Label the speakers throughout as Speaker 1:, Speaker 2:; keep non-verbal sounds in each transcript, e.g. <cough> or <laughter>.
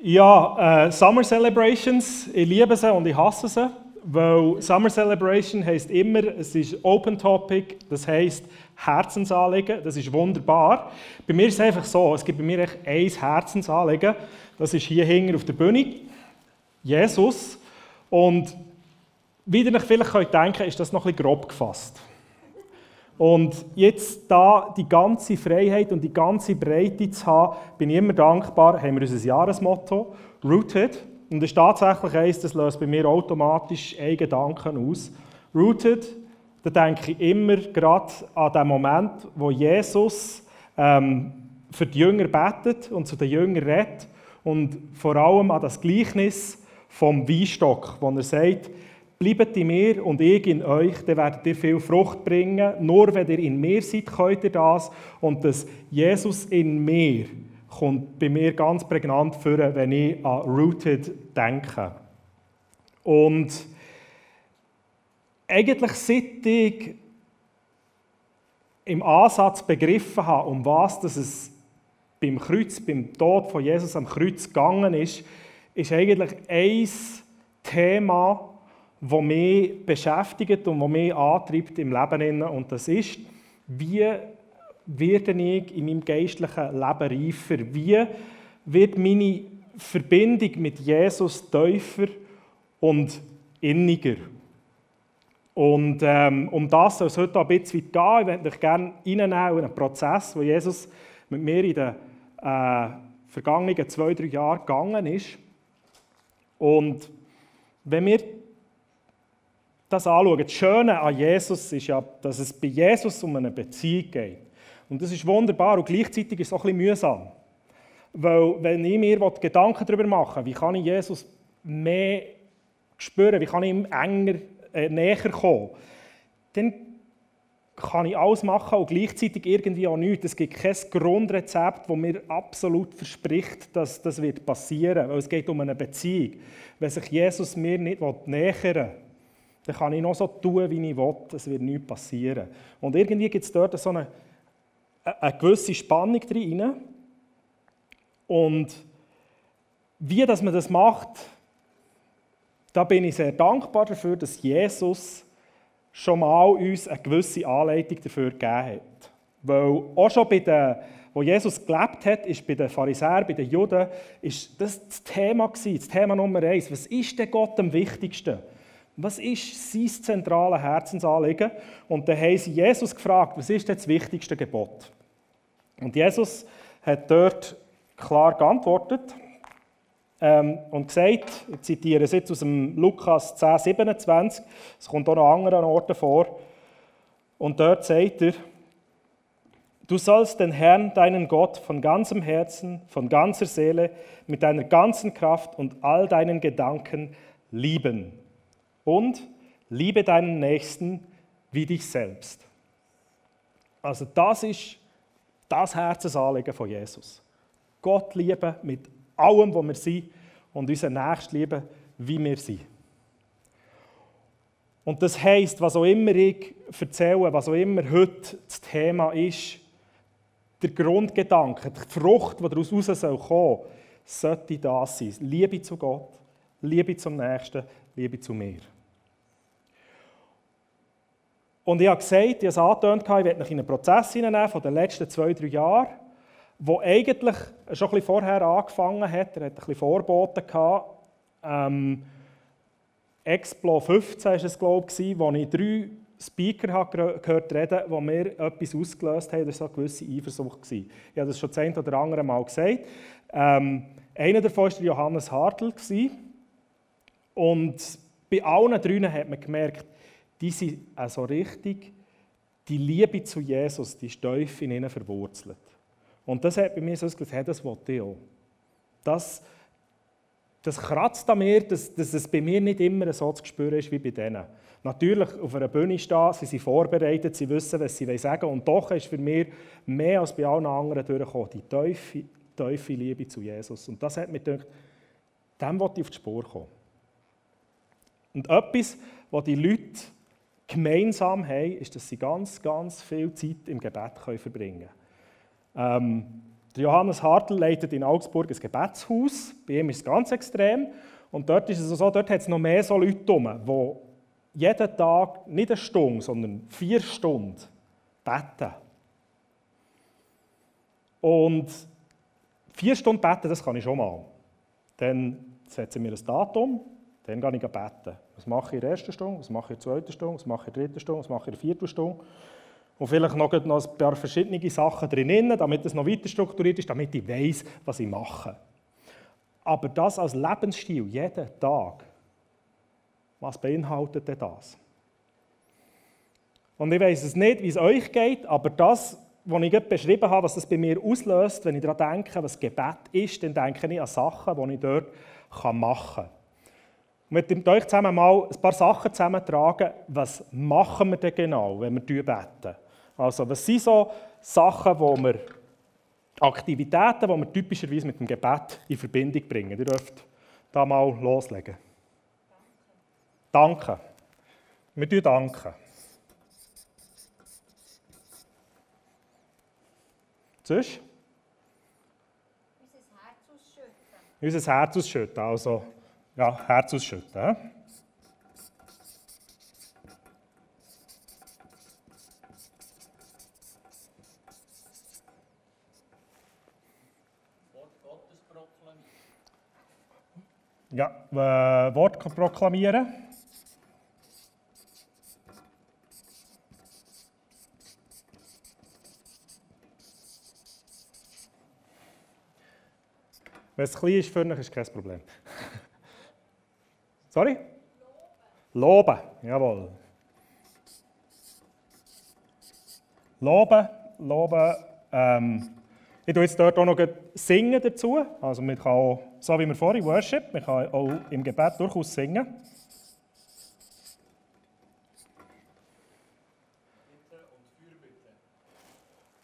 Speaker 1: Ja, äh, Summer Celebrations, ich liebe sie und ich hasse sie, weil Summer Celebration heisst immer, es ist Open Topic, das heisst Herzensanliegen, das ist wunderbar. Bei mir ist es einfach so, es gibt bei mir echt ein Herzensanliegen, das ist hier hinten auf der Bühne, Jesus. Und wie ihr euch vielleicht könnt denken ist das noch ein bisschen grob gefasst. Und jetzt da die ganze Freiheit und die ganze Breite zu haben, bin ich immer dankbar, haben wir unser Jahresmotto, Rooted. Und es ist tatsächlich eins, das löst bei mir automatisch einen Gedanken aus. Rooted, da denke ich immer gerade an den Moment, wo Jesus ähm, für die Jünger betet und zu den Jüngern redet und vor allem an das Gleichnis vom Weinstock, wo er sagt, Bleibt in mir und ich in euch, dann werdet ihr viel Frucht bringen. Nur wenn ihr in mir seid, könnt ihr das. Und das Jesus in mir kommt bei mir ganz prägnant vor, wenn ich an Rooted denke. Und eigentlich seit ich im Ansatz begriffen habe, um was es beim Kreuz, beim Tod von Jesus am Kreuz gegangen ist, ist eigentlich ein Thema, das mich beschäftigt und das mich antreibt im Leben. Und das ist, wie werde ich in meinem geistlichen Leben reifer? Wie wird meine Verbindung mit Jesus tiefer und inniger? Und ähm, um das soll es heute ein bisschen gehen. Ich möchte euch gerne in einen Prozess, wo Jesus mit mir in den äh, vergangenen zwei, drei Jahren gegangen ist. Und wenn wir das anschauen. Das Schöne an Jesus ist ja, dass es bei Jesus um eine Beziehung geht. Und das ist wunderbar und gleichzeitig ist es auch ein bisschen mühsam. Weil, wenn ich mir Gedanken darüber mache, wie kann ich Jesus mehr spüren, wie kann ich ihm enger, äh, näher kommen, dann kann ich alles machen und gleichzeitig irgendwie auch nichts. Es gibt kein Grundrezept, das mir absolut verspricht, dass das passieren wird. Es geht um eine Beziehung. Wenn sich Jesus mir nicht nähern will, dann kann ich noch so tun, wie ich will, es wird nichts passieren. Und irgendwie gibt es dort so eine, eine gewisse Spannung drin. Und wie dass man das macht, da bin ich sehr dankbar dafür, dass Jesus schon mal uns eine gewisse Anleitung dafür gegeben hat. Weil auch schon bei den, wo Jesus gelebt hat, ist bei den Pharisäern, bei den Juden, ist das das Thema gewesen, das Thema Nummer eins. Was ist denn Gott am wichtigsten? Was ist sein zentrales Herzensanliegen? Und dann haben sie Jesus gefragt, was ist denn das wichtigste Gebot? Und Jesus hat dort klar geantwortet ähm, und gesagt, ich zitiere es jetzt aus dem Lukas 10, 27, es kommt auch noch an anderen Orten vor, und dort sagt er, Du sollst den Herrn, deinen Gott, von ganzem Herzen, von ganzer Seele, mit deiner ganzen Kraft und all deinen Gedanken lieben und liebe deinen Nächsten wie dich selbst. Also das ist das Herzensanliegen von Jesus. Gott lieben mit allem, was wir sind und unseren Nächsten lieben, wie wir sind. Und das heisst, was auch immer ich erzähle, was auch immer heute das Thema ist, der Grundgedanke, die Frucht, die daraus kommen soll, sollte das sein. Liebe zu Gott, Liebe zum Nächsten, Liebe zu mir. Und ich habe gesagt, ich habe es ich werde mich in einen Prozess hineinnehmen von den letzten zwei, drei Jahren, der eigentlich schon ein bisschen vorher angefangen hat. Er hat ein bisschen Vorboten gehabt. Ähm, Explo 15 war es, glaube ich, wo ich drei Speaker habe gehört reden, die mir etwas ausgelöst haben. Das war eine gewisse Eifersucht. Ich habe das schon ein oder andere Mal gesagt. Ähm, einer davon war Johannes Hartl. Und bei allen drinnen hat man gemerkt, die sind also richtig, die Liebe zu Jesus, die ist tief in ihnen verwurzelt. Und das hat bei mir so gesagt, hey, das wollte ich auch. Das, das kratzt an mir, dass, dass es bei mir nicht immer so zu spüren ist wie bei denen. Natürlich, auf einer Bühne stehen, sie sind vorbereitet, sie wissen, was sie sagen wollen. Und doch ist für mich mehr als bei allen anderen durchgekommen, die tiefe, tiefe Liebe zu Jesus. Und das hat mir gedacht, dem wollte ich auf die Spur kommen. Und etwas, was die Leute gemeinsam haben, ist, dass sie ganz, ganz viel Zeit im Gebet können verbringen können. Ähm, Johannes Hartl leitet in Augsburg ein Gebetshaus. Bei ihm ist es ganz extrem. Und dort ist es so, dort hat es noch mehr so Leute rum, die jeden Tag nicht eine Stunde, sondern vier Stunden beten. Und vier Stunden beten, das kann ich schon mal. Dann setze ich mir ein Datum, dann gehe ich beten. Was mache ich in der ersten Stunde, was mache ich in der zweiten Stunde, was mache ich in der dritten Stunde, was mache ich in der vierten Stunde. Und vielleicht noch, ein paar verschiedene Sachen drin, damit es noch weiter strukturiert ist, damit ich weiß, was ich mache. Aber das als Lebensstil, jeden Tag, was beinhaltet denn das? Und ich weiß es nicht, wie es euch geht, aber das, was ich gerade beschrieben habe, was das bei mir auslöst, wenn ich daran denke, was Gebet ist, dann denke ich an Sachen, die ich dort machen kann. Und mit euch zusammen mal ein paar Sachen zusammentragen, was machen wir denn genau, wenn wir beten? Also, was sind so Sachen, wo wir Aktivitäten, die wir typischerweise mit dem Gebet in Verbindung bringen. Ihr dürft da mal loslegen. Danke. danke. Wir danken. Sonst? Unser Herz ausschütten. Unser Herz ausschütten, also ja, Herz ausschütten. Ja, äh, Wort proklamieren. Wenn es klein ist, für mich ist kein Problem. Sorry? Loben. Loben, jawohl. Loben, loben. Ähm, ich tue jetzt dort auch noch singen dazu. Also man kann auch, so wie wir vorhin Worship, man kann auch im Gebet durchaus singen.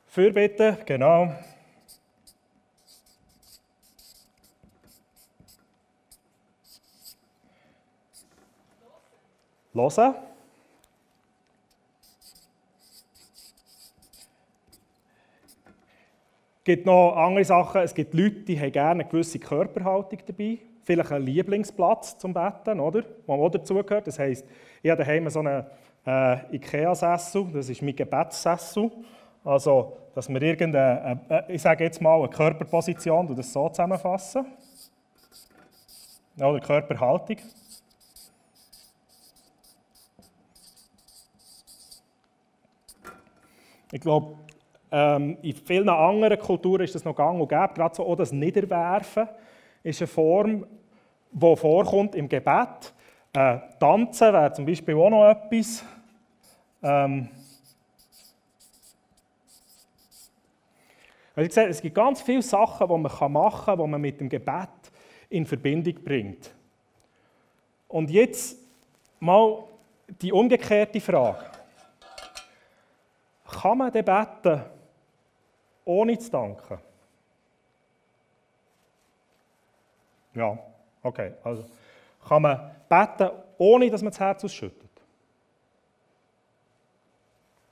Speaker 1: Fürbitte, genau. Hören. Es gibt noch andere Sachen. Es gibt Leute, die haben gerne eine gewisse Körperhaltung dabei. Vielleicht einen Lieblingsplatz zum Betten, oder? Wo auch dazugehört. Das heisst, ich habe daheim so einen äh, Ikea-Sessel. Das ist mein Gebetssessel. Also, dass wir irgendeine, äh, ich sage jetzt mal, eine Körperposition, das so zusammenfassen. Oder Körperhaltung. Ich glaube, ähm, in vielen anderen Kulturen ist das noch gang und gäbe. Gerade so auch das Niederwerfen ist eine Form, die vorkommt im Gebet. Äh, Tanzen wäre zum Beispiel auch noch etwas. Ähm, also ich sehe, es gibt ganz viele Sachen, die man machen kann, die man mit dem Gebet in Verbindung bringt. Und jetzt mal die umgekehrte Frage. Kann man denn beten, ohne zu danken? Ja, okay. Also kann man beten, ohne dass man das Herz ausschüttet?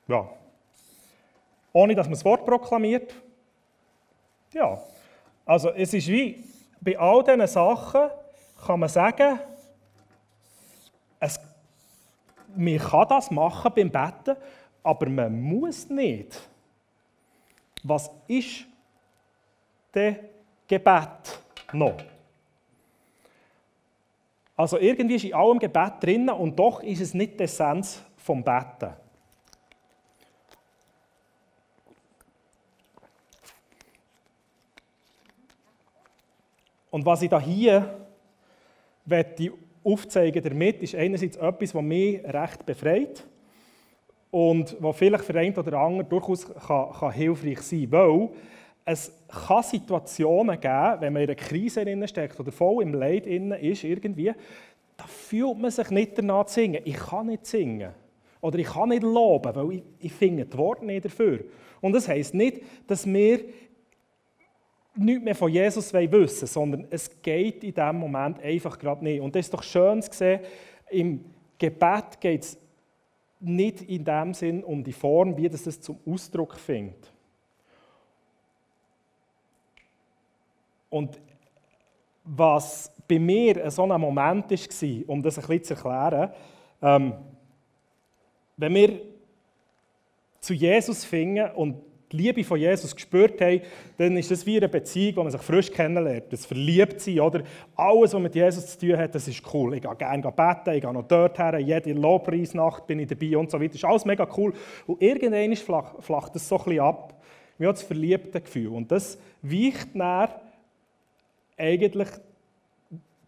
Speaker 1: Ja. Ohne dass man das Wort proklamiert? Ja. Also es ist wie bei all diesen Sachen, kann man sagen, es, man kann das machen beim Beten, aber man muss nicht. Was ist der Gebet noch? Also irgendwie ist in allem Gebet drin und doch ist es nicht die Essenz vom Beten. Und was ich da hier aufzeigen damit, ist einerseits etwas, was mich recht befreit und was vielleicht für einen oder anderen durchaus kann, kann hilfreich sein kann. Weil es kann Situationen geben, wenn man in einer Krise steckt oder voll im Leid ist, irgendwie, da fühlt man sich nicht danach zu singen. Ich kann nicht singen. Oder ich kann nicht loben, weil ich, ich finde das Wort nicht dafür. Und das heisst nicht, dass wir nichts mehr von Jesus wissen wollen, sondern es geht in diesem Moment einfach gerade nicht. Und das ist doch schön zu sehen, im Gebet geht es nicht in dem Sinn um die Form, wie das, das zum Ausdruck findet. Und was bei mir so ein Moment war, um das ein bisschen zu erklären, ähm, wenn wir zu Jesus finden und die Liebe von Jesus gespürt haben, dann ist das wie eine Beziehung, wo man sich frisch kennenlernt. Das Verliebtsein, oder? Alles, was mit Jesus zu tun hat, das ist cool. Ich gehe gerne beten, ich gehe noch dort her, jede Lobpreisnacht bin ich dabei und so weiter. Das ist alles mega cool. Und irgendwann flacht das so ein bisschen ab. Wie das verliebte Gefühl. Und das weicht dann eigentlich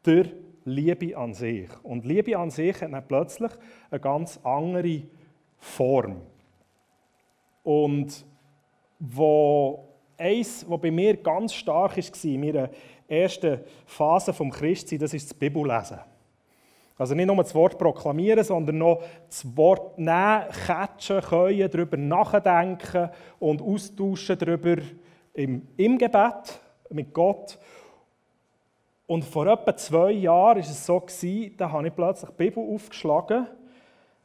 Speaker 1: der Liebe an sich. Und Liebe an sich hat dann plötzlich eine ganz andere Form. Und wo eins, was bei mir ganz stark war, in meiner ersten Phase des Christsein, das ist das Bibellesen. Also nicht nur das Wort proklamieren, sondern noch das Wort nehmen, catchen können, darüber nachdenken und austauschen darüber im, im Gebet mit Gott. Und vor etwa zwei Jahren war es so, da habe ich plötzlich die Bibel aufgeschlagen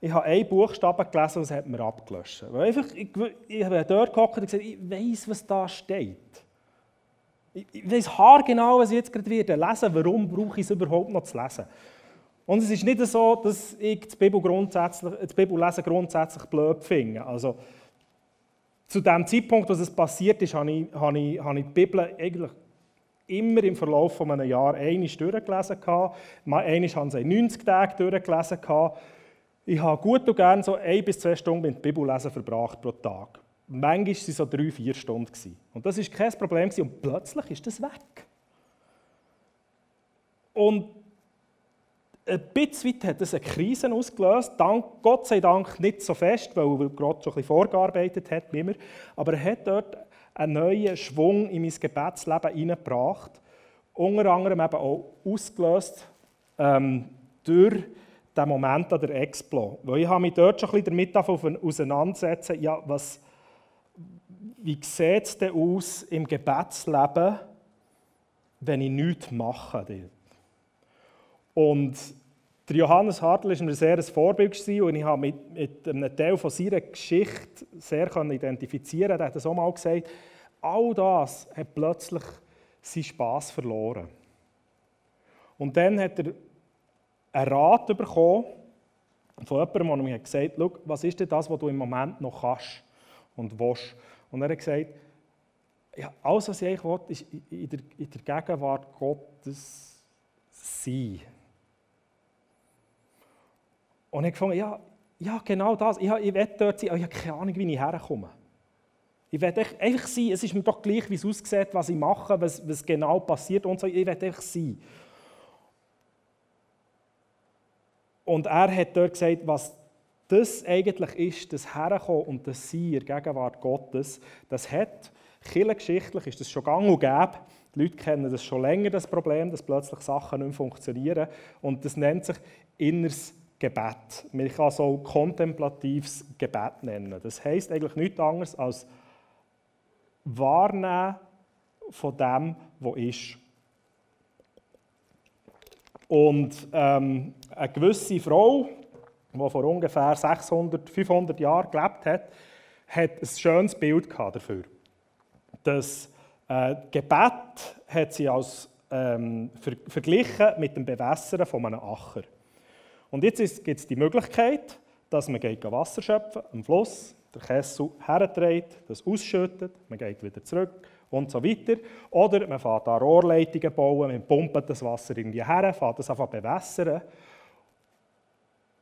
Speaker 1: ich habe einen Buchstaben gelesen und es hat mir abgelöscht. Weil einfach, ich, ich habe dort gehockt und gesagt, ich weiß, was da steht. Ich, ich weiß haargenau, was ich jetzt gerade wieder lesen Warum brauche ich es überhaupt noch zu lesen? Und es ist nicht so, dass ich das, Bibel grundsätzlich, das Bibellesen grundsätzlich blöd finde. Also, zu dem Zeitpunkt, als es passiert ist, habe ich, habe ich, habe ich die Bibel eigentlich immer im Verlauf von einem Jahr einmal durchgelesen. Einmal habe ich sie in 90 Tagen durchgelesen. Ich habe gut und gerne so ein bis zwei Stunden mit Bibellesen verbracht pro Tag. Manchmal waren es so drei, vier Stunden. Und das war kein Problem. Und plötzlich ist das weg. Und ein bisschen weit hat das eine Krise ausgelöst. Dank, Gott sei Dank nicht so fest, weil Gott schon ein bisschen vorgearbeitet hat, wie immer. Aber er hat dort einen neuen Schwung in mein Gebetsleben hineingebracht. Unter anderem eben auch ausgelöst ähm, durch der Moment an der Explo. Weil ich habe mich dort schon ein bisschen damit auseinandersetzen, ja, was, wie sieht es denn aus im Gebetsleben, wenn ich nichts mache dort? Und der Johannes Hartl war mir sehr ein Vorbild und ich habe mit, mit einem Teil von seiner Geschichte sehr identifizieren Er hat auch mal gesagt, all das hat plötzlich seinen Spass verloren. Und dann hat er einen Rat bekommen von jemandem, der mir gesagt hat, was ist denn das, was du im Moment noch kannst und willst. Und er hat gesagt, ja, alles, was ich eigentlich will, ist in der, in der Gegenwart Gottes sein. Und ich gefunden, ja, ja, genau das. Ich, ich will dort sein, aber ich habe keine Ahnung, wie ich herkomme. Ich will einfach sein. Es ist mir doch gleich, wie es aussieht, was ich mache, was, was genau passiert und so. Ich will einfach sein. Und er hat dort gesagt, was das eigentlich ist, das Herkommen und das Sein in der Gegenwart Gottes, das hat, kirchengeschichtlich ist das schon gang und gäbe. Die Leute kennen das schon länger, das Problem, dass plötzlich Sachen nicht mehr funktionieren. Und das nennt sich inneres Gebet. Man kann auch kontemplatives Gebet nennen. Das heisst eigentlich nichts anderes als Wahrnehmen von dem, was ist. Und ähm, eine gewisse Frau, die vor ungefähr 600, 500 Jahren gelebt hat, hat ein schönes Bild dafür. Das äh, Gebet hat sie als, ähm, ver verglichen mit dem Bewässern von einem Acher. Und jetzt gibt es die Möglichkeit, dass man geht Wasser schöpfen am Fluss, der Kessel herträgt, das ausschüttet, man geht wieder zurück und so weiter. Oder man fährt da Rohrleitungen bauen, man pumpt das Wasser irgendwie her, fährt das einfach bewässern.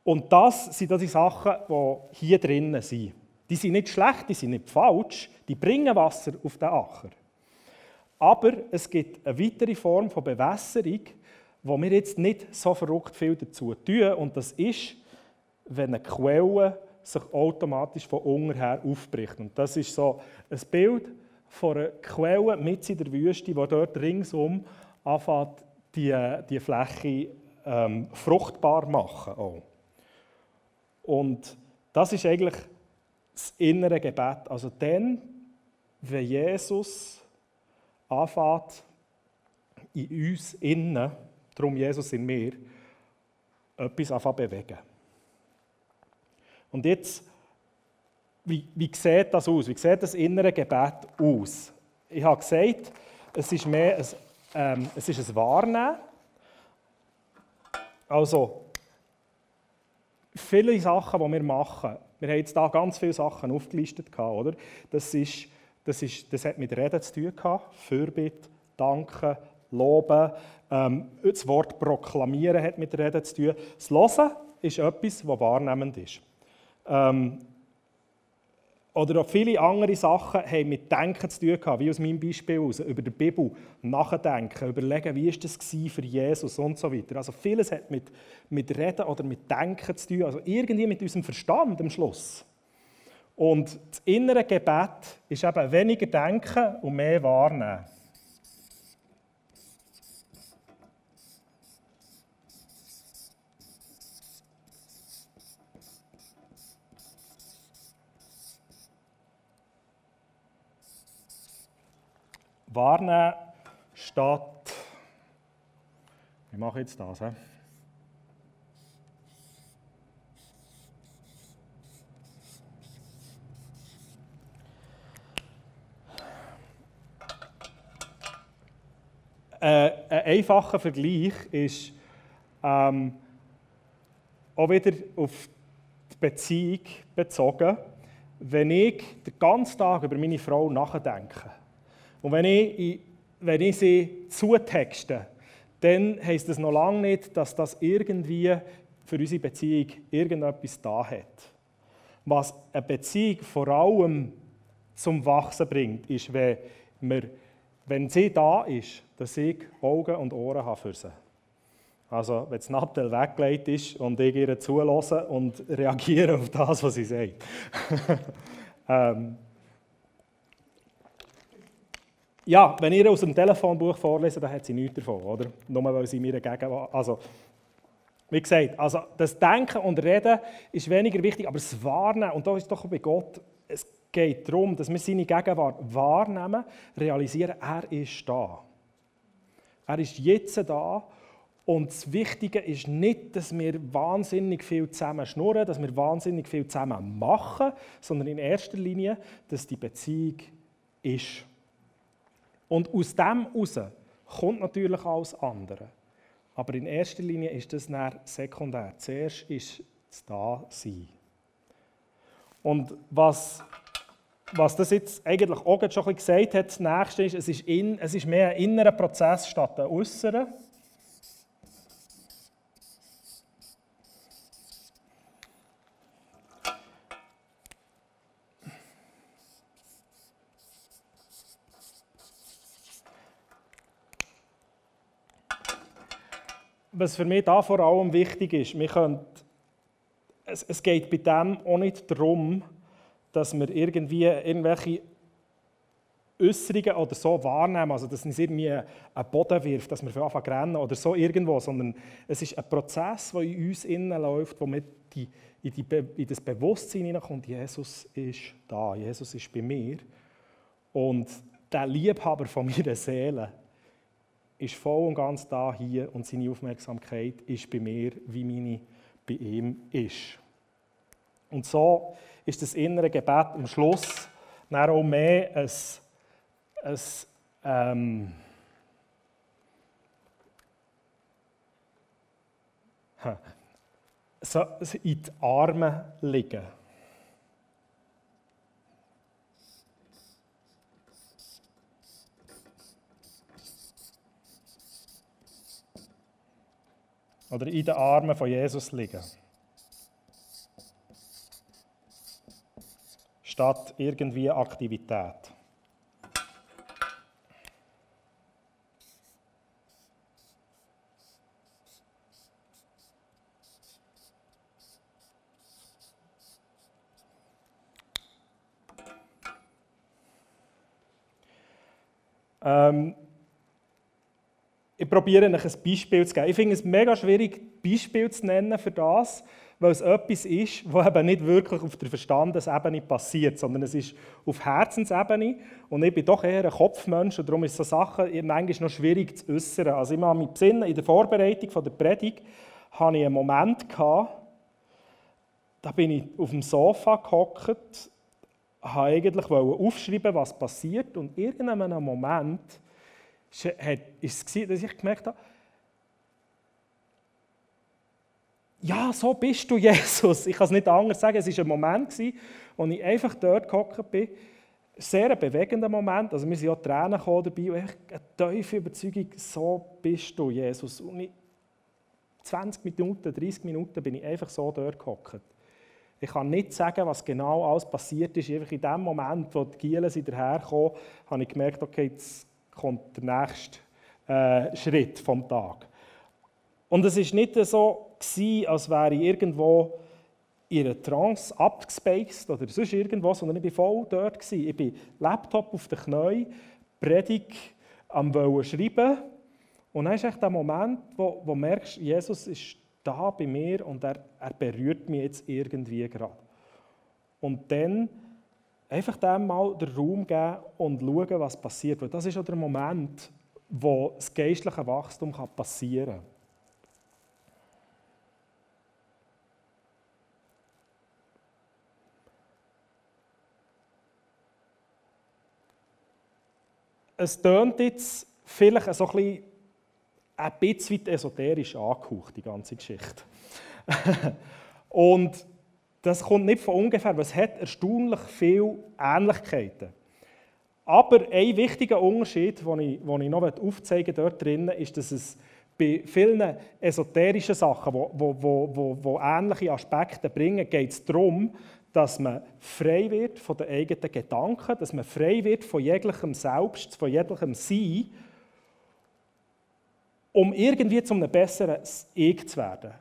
Speaker 1: Und das sind die Sachen, die hier drinnen sind. Die sind nicht schlecht, die sind nicht falsch, die bringen Wasser auf den Acher. Aber es gibt eine weitere Form von Bewässerung, wo wir jetzt nicht so verrückt viel dazu tun. Und das ist, wenn eine Quelle sich automatisch von unten her aufbricht. Und das ist so ein Bild, von einer Quelle mit in der Wüste, die dort ringsum anfängt, die, die Fläche ähm, fruchtbar machen. Auch. Und das ist eigentlich das innere Gebet. Also dann, wenn Jesus anfängt, in uns innen, darum Jesus in mir, etwas anfängt bewegen. Und jetzt wie, wie sieht das aus? Wie sieht das innere Gebet aus? Ich habe gesagt, es ist mehr ein ähm, es ist ein Wahrnehmen. Also, viele Sachen, die wir machen, wir haben jetzt da ganz viele Sachen aufgelistet, oder? Das, ist, das, ist, das hat mit Reden zu tun gehabt. Fürbitte, Danken, Loben. Ähm, das Wort Proklamieren hat mit Reden zu tun. Das Hören ist etwas, das wahrnehmend ist. Ähm, oder auch viele andere Sachen haben mit Denken zu tun gehabt, wie aus meinem Beispiel aus, über die Bibel nachdenken, überlegen, wie ist das für Jesus und so weiter. Also vieles hat mit, mit Reden oder mit Denken zu tun, also irgendwie mit unserem Verstand am Schluss. Und das innere Gebet ist eben weniger denken und mehr wahrnehmen. Wahrnehmen statt. Wie mache ich jetzt das? He? Äh, ein einfacher Vergleich ist ähm, auch wieder auf die Beziehung bezogen, wenn ich den ganzen Tag über meine Frau nachdenke und wenn ich, wenn ich sie zutexte, dann heisst das noch lange nicht, dass das irgendwie für unsere Beziehung irgendetwas da hat. Was eine Beziehung vor allem zum Wachsen bringt, ist, wenn, wir, wenn sie da ist, dass ich Augen und Ohren habe für sie. Also, wenn das Nattel weggelegt ist und ich ihr zulasse und reagiere auf das, was sie sagt. <laughs> ähm, ja, wenn ihr aus dem Telefonbuch vorlesen, dann hat sie nichts davon, oder? Nur weil sie mir Gegenwart... Also, wie gesagt, also das Denken und Reden ist weniger wichtig, aber das Wahrnehmen, und da ist doch bei Gott, es geht darum, dass wir seine Gegenwart wahrnehmen, realisieren, er ist da. Er ist jetzt da und das Wichtige ist nicht, dass wir wahnsinnig viel zusammen schnurren, dass wir wahnsinnig viel zusammen machen, sondern in erster Linie, dass die Beziehung ist. Und aus dem heraus kommt natürlich alles andere. Aber in erster Linie ist das dann sekundär. Zuerst ist das Da-Sein. Und was, was das jetzt eigentlich auch schon gesagt hat, das Nächste ist, es ist, in, es ist mehr ein innerer Prozess statt ein äußerer. Was für mich da vor allem wichtig ist, wir können, es, es geht bei dem auch nicht darum, dass wir irgendwie irgendwelche Äußerungen oder so wahrnehmen, also dass es irgendwie einen Boden wirft, dass wir für anfangen rennen oder so irgendwo, sondern es ist ein Prozess, der in uns innen läuft, wo wir die, in, die, in das Bewusstsein hineinkommt, Jesus ist da, Jesus ist bei mir und der Liebhaber von meiner Seele, ist voll und ganz da hier und seine Aufmerksamkeit ist bei mir, wie meine bei ihm ist. Und so ist das innere Gebet am Schluss dann auch mehr ein, ein ähm, in die Arme liegen. Oder in den Armen von Jesus liegen. Statt irgendwie Aktivität. Ähm, ich probiere euch ein Beispiel zu geben. Ich finde es mega schwierig, Beispiel zu nennen für das, weil es etwas ist, was eben nicht wirklich auf der Verstandesebene passiert, sondern es ist auf Herzensebene. Und ich bin doch eher ein Kopfmensch und darum ist so Sachen manchmal noch schwierig zu äußern. Also ich habe mich besinnen, in der Vorbereitung von der Predigt hatte ich einen Moment, gehabt, da bin ich auf dem Sofa gehockt, wollte eigentlich aufschreiben, was passiert und in irgendeinem Moment ist es, dass ich gemerkt habe, ja, so bist du, <laughs> Jesus. Ich kann es nicht anders sagen. Es war ein Moment, wo ich einfach dort gehockt bin. Sehr ein bewegender Moment. Also, mir sind auch Tränen dabei. Und eine tiefe Überzeugung, so bist du, Jesus. Und ich, 20 Minuten, 30 Minuten bin ich einfach so dort gehockt. Ich kann nicht sagen, was genau alles passiert ist. Einfach in dem Moment, wo die Gielen daherkamen, habe ich gemerkt, okay, jetzt kommt der nächste äh, Schritt vom Tag. Und es war nicht so, als wäre ich irgendwo in einer Trance abgespaced oder sonst irgendwo, sondern ich war voll dort. Gewesen. Ich bin Laptop auf den Knien, Predigt am wollen schreiben. Und dann ist echt der Moment, wo, wo du merkst, Jesus ist da bei mir und er, er berührt mich jetzt irgendwie gerade. Und dann einfach dem mal den Raum geben und schauen, was passiert. Weil das ist auch der Moment, wo das geistliche Wachstum passieren kann. Es tönt jetzt vielleicht so ein bisschen, ein bisschen esoterisch angehaucht, die ganze Geschichte. <laughs> Und das kommt nicht von ungefähr, weil es hat erstaunlich viele Ähnlichkeiten. Aber ein wichtiger Unterschied, den ich, den ich noch aufzeigen dort drinnen, ist, dass es bei vielen esoterischen Sachen, die ähnliche Aspekte bringen, geht es darum, dass man frei wird von den eigenen Gedanken, dass man frei wird von jeglichem Selbst, von jeglichem Sein, um irgendwie zu einem besseren Ich zu werden.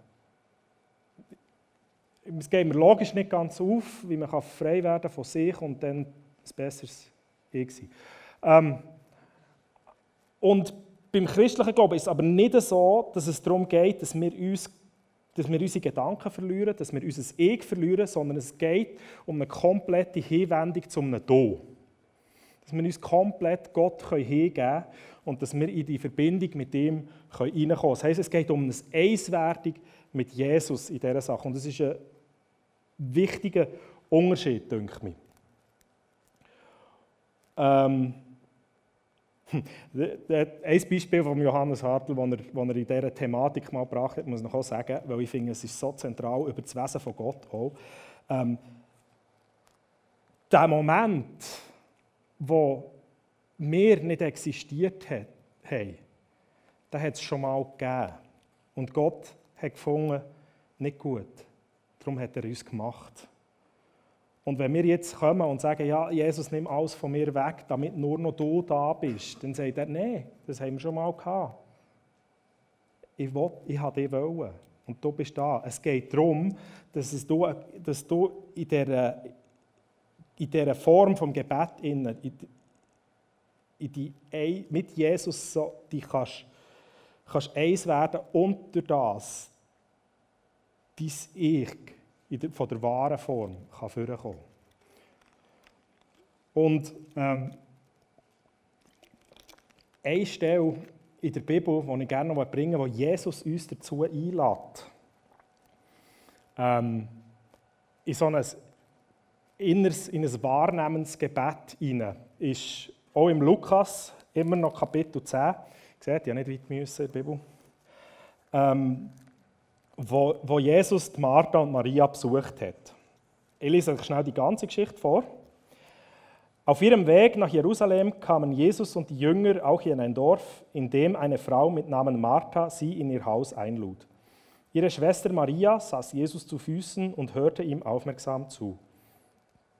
Speaker 1: Es geht mir logisch nicht ganz auf, wie man frei werden von sich und dann ein besseres Ich sein. Ähm, und beim christlichen Glauben ist es aber nicht so, dass es darum geht, dass wir, uns, dass wir unsere Gedanken verlieren, dass wir unser Ich verlieren, sondern es geht um eine komplette Hinwendung zu einem Do. Dass wir uns komplett Gott hingeben können und dass wir in die Verbindung mit ihm reinkommen können. Das heisst, es geht um eine Eiswerdung mit Jesus in dieser Sache. Und das ist ein wichtiger Unterschied, denke ich. Ähm, ein Beispiel von Johannes Hartl, das er, er in dieser Thematik mal gebracht hat, muss ich noch sagen, weil ich finde, es ist so zentral über das Wesen von Gott auch. Ähm, der Moment, wo wir nicht existiert haben, den hat es schon mal gegeben. Und Gott hat gefunden, nicht gut. Darum hat er uns gemacht. Und wenn wir jetzt kommen und sagen, ja, Jesus, nimm alles von mir weg, damit nur noch du da bist, dann sagt er, nein, das haben wir schon mal gehabt. Ich, will, ich habe dich wollen und du bist da. Es geht darum, dass, du, dass du in dieser, in dieser Form vom Gebet in, in die, mit Jesus so, die kannst, kannst eins werden und durch das dein Ich von der wahren Form kann vorkommen. Und ähm, eine Stelle in der Bibel, die ich gerne noch bringen will, wo Jesus uns dazu einlädt, ähm, in so ein inneres, in ein wahrnehmendes Gebet hinein, ist auch im Lukas, immer noch Kapitel 10, seht, ja nicht weit müssen in der Bibel, ähm, wo, wo Jesus Martha und Maria besucht hat. Ich lese euch schnell die ganze Geschichte vor. Auf ihrem Weg nach Jerusalem kamen Jesus und die Jünger auch in ein Dorf, in dem eine Frau mit Namen Martha sie in ihr Haus einlud. Ihre Schwester Maria saß Jesus zu Füßen und hörte ihm aufmerksam zu.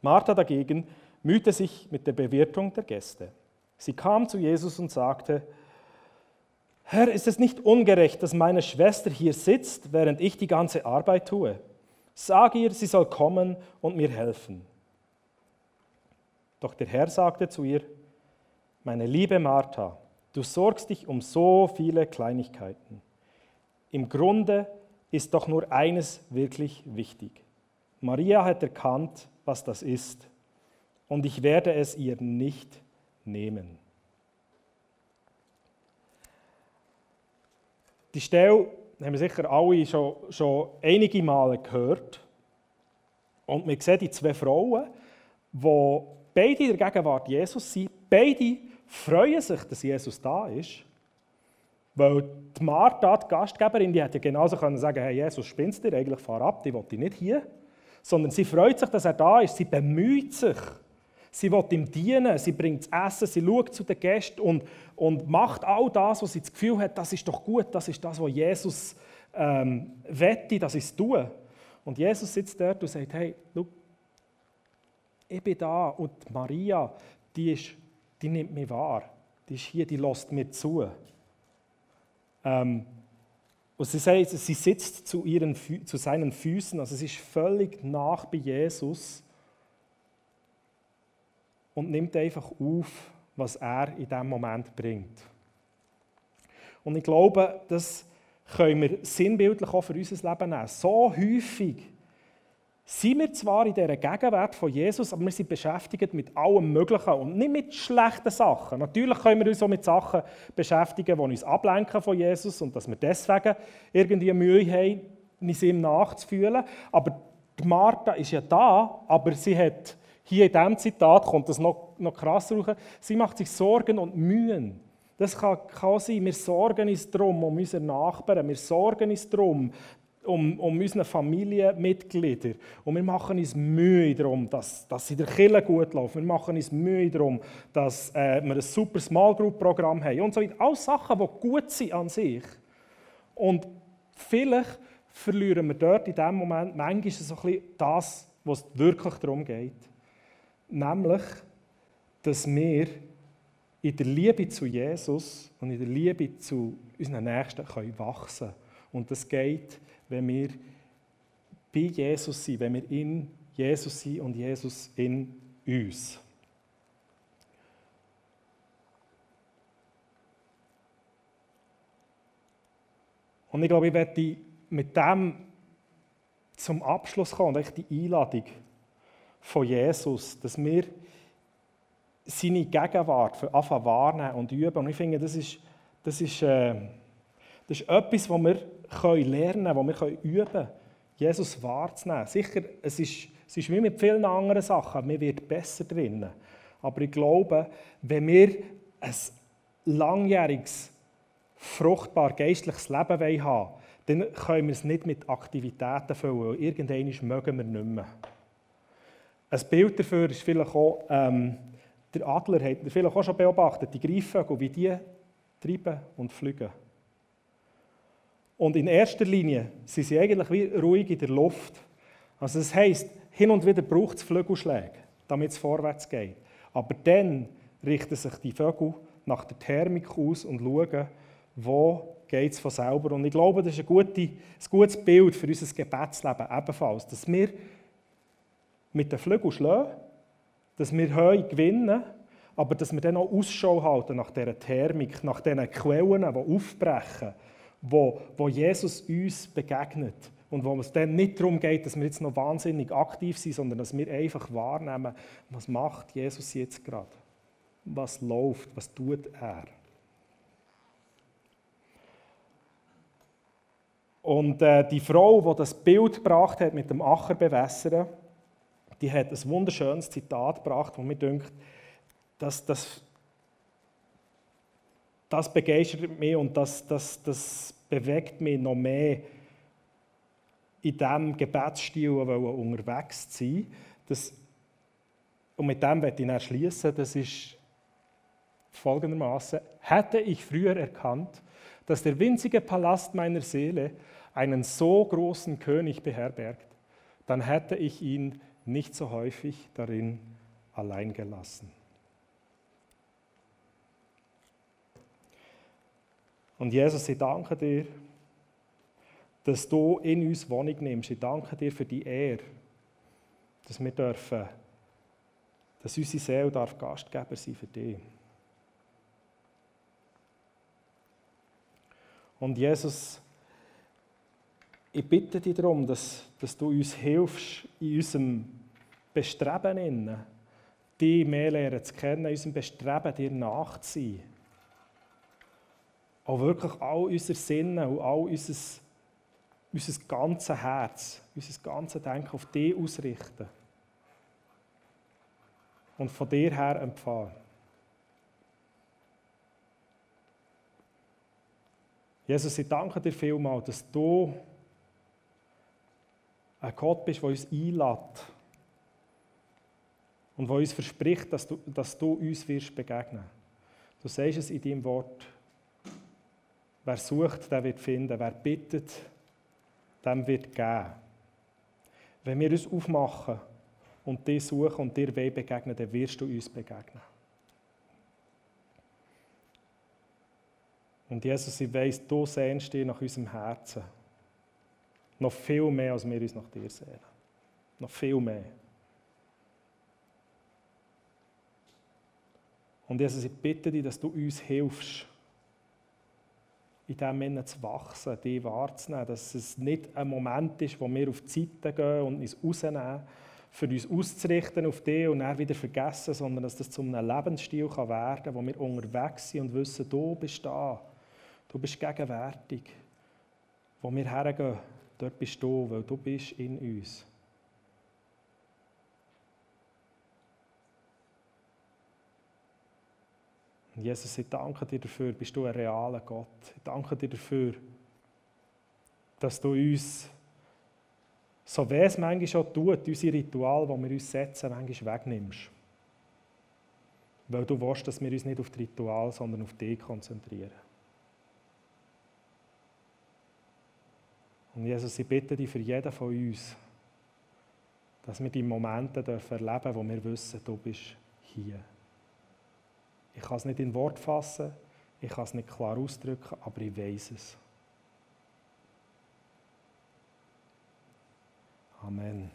Speaker 1: Martha dagegen mühte sich mit der Bewirtung der Gäste. Sie kam zu Jesus und sagte, Herr, ist es nicht ungerecht, dass meine Schwester hier sitzt, während ich die ganze Arbeit tue? Sag ihr, sie soll kommen und mir helfen. Doch der Herr sagte zu ihr, meine liebe Martha, du sorgst dich um so viele Kleinigkeiten. Im Grunde ist doch nur eines wirklich wichtig. Maria hat erkannt, was das ist, und ich werde es ihr nicht nehmen. Die Stelle haben wir sicher alle schon, schon einige Male gehört. Und wir sehen die zwei Frauen, die beide in der Gegenwart Jesus sind, beide freuen sich, dass Jesus da ist. Weil die Martha, die Gastgeberin, die hätte ja genauso können sagen hey Jesus, spinnst du? Eigentlich fahr ab, die will ich nicht hier. Sondern sie freut sich, dass er da ist. Sie bemüht sich. Sie will ihm dienen, sie bringt das Essen, sie schaut zu den Gästen und, und macht all das, was sie das Gefühl hat, das ist doch gut, das ist das, was Jesus ähm, wette, dass ich es tue. Und Jesus sitzt dort und sagt, hey, schau, ich bin da und Maria, die, ist, die nimmt mich wahr. Die ist hier, die lässt mir zu. Ähm, und sie, sagt, sie sitzt zu, ihren, zu seinen Füßen, also sie ist völlig nach bei Jesus und nimmt einfach auf, was er in diesem Moment bringt. Und ich glaube, das können wir sinnbildlich auch für unser Leben nehmen. So häufig sind wir zwar in dieser Gegenwart von Jesus, aber wir sind beschäftigt mit allem Möglichen und nicht mit schlechten Sachen. Natürlich können wir uns auch mit Sachen beschäftigen, die uns ablenken von Jesus und dass wir deswegen irgendwie Mühe haben, uns ihm nachzufühlen. Aber Martha ist ja da, aber sie hat hier in diesem Zitat kommt das noch, noch krasser raus. Sie macht sich Sorgen und Mühen. Das kann, kann sein, wir sorgen uns darum, um unsere Nachbarn, wir sorgen uns darum, um, um unsere Familienmitglieder. Und wir machen uns Mühe darum, dass, dass in der Kirche gut läuft. Wir machen uns Mühe darum, dass äh, wir ein super Small Group Programm haben und so weiter. Alles Sachen, die gut sind an sich. Und vielleicht verlieren wir dort in dem Moment manchmal so ein bisschen das, was wirklich darum geht. Nämlich, dass wir in der Liebe zu Jesus und in der Liebe zu unseren Nächsten können wachsen können. Und das geht, wenn wir bei Jesus sind, wenn wir in Jesus sind und Jesus in uns. Und ich glaube, ich werde mit dem zum Abschluss kommen und die Einladung von Jesus, dass wir seine Gegenwart für anfangen wahrnehmen und üben. Und ich finde, das ist, das ist, äh, das ist etwas, was wir können lernen können, was wir können üben können, Jesus wahrzunehmen. Sicher, es ist, es ist wie mit vielen anderen Sachen, man wird besser drinnen. Aber ich glaube, wenn wir ein langjähriges, fruchtbar geistliches Leben haben wollen, dann können wir es nicht mit Aktivitäten füllen, irgendwann mögen wir nicht mehr. Ein Bild dafür ist vielleicht auch, ähm, der Adler hat ihr vielleicht auch schon beobachtet, die Greifvögel, wie die treiben und fliegen. Und in erster Linie sind sie eigentlich wie ruhig in der Luft. Also das heisst, hin und wieder braucht es Flügelschläge, damit es vorwärts geht. Aber dann richten sich die Vögel nach der Thermik aus und schauen, wo geht es von selber. Und ich glaube, das ist ein, gute, ein gutes Bild für unser Gebetsleben ebenfalls, dass wir mit den Flügeln schlagen, dass wir Höhe gewinnen, aber dass wir dann auch Ausschau halten nach dieser Thermik, nach diesen Quellen, die aufbrechen, wo, wo Jesus uns begegnet. Und wo es dann nicht darum geht, dass wir jetzt noch wahnsinnig aktiv sind, sondern dass wir einfach wahrnehmen, was macht Jesus jetzt gerade? Was läuft? Was tut er? Und äh, die Frau, die das Bild gebracht hat mit dem Acher bewässern, die hat ein wunderschönes Zitat gebracht, wo mir denkt, dass das, das begeistert mich und das, das, das bewegt mich noch mehr, in diesem Gebetsstil unterwegs zu sein. Das, und mit dem werde ich dann schließen. Das ist folgendermaßen: Hätte ich früher erkannt, dass der winzige Palast meiner Seele einen so großen König beherbergt, dann hätte ich ihn nicht so häufig darin allein gelassen. Und Jesus, ich danke dir, dass du in uns Wohnung nimmst. Ich danke dir für die Ehre, dass wir dürfen, dass unsere Seele darf Gastgeber sein für dich. Und Jesus, ich bitte dich darum, dass, dass du uns hilfst, in unserem Bestreben innen, die mehr lernen zu kennen, unserem Bestreben, dir nachzuziehen. Auch wirklich all unser Sinne und all unser, unser ganzes Herz, unser ganzes Denken auf dich ausrichten. Und von dir her empfangen. Jesus, ich danke dir vielmals, dass du ein Gott bist, der uns einlädt und der uns verspricht, dass du, dass du uns wirst begegnen. Du sagst es in deinem Wort. Wer sucht, der wird finden. Wer bittet, dem wird geben. Wenn wir uns aufmachen und dir suchen und dir begegnen, dann wirst du uns begegnen. Und Jesus, ich weiss, du sehnst dich nach unserem Herzen. Noch viel mehr, als wir uns nach dir sehen. Noch viel mehr. Und Jesus, ich bitte dich, dass du uns hilfst, in diesem Moment zu wachsen, dich wahrzunehmen, dass es nicht ein Moment ist, wo wir auf die Seite gehen und uns rausnehmen, für uns auszurichten auf dich und dann wieder vergessen, sondern dass das zu einem Lebensstil kann werden kann, wo wir unterwegs sind und wissen, du bist da, du bist gegenwärtig. Wo wir hergehen, dort bist du, weil du bist in uns. Jesus, ich danke dir dafür, bist du ein realer Gott. Ich danke dir dafür, dass du uns, so wie es manchmal schon tut, unsere Ritual, die wir uns setzen, manchmal wegnimmst. Weil du willst, dass wir uns nicht auf das Ritual, sondern auf dich konzentrieren. Und Jesus, ich bitte dich für jeden von uns, dass wir die Momente erleben dürfen, wo wir wissen, du bist hier. Ich kann es nicht in Wort fassen, ich kann es nicht klar ausdrücken, aber ich weiß es. Amen.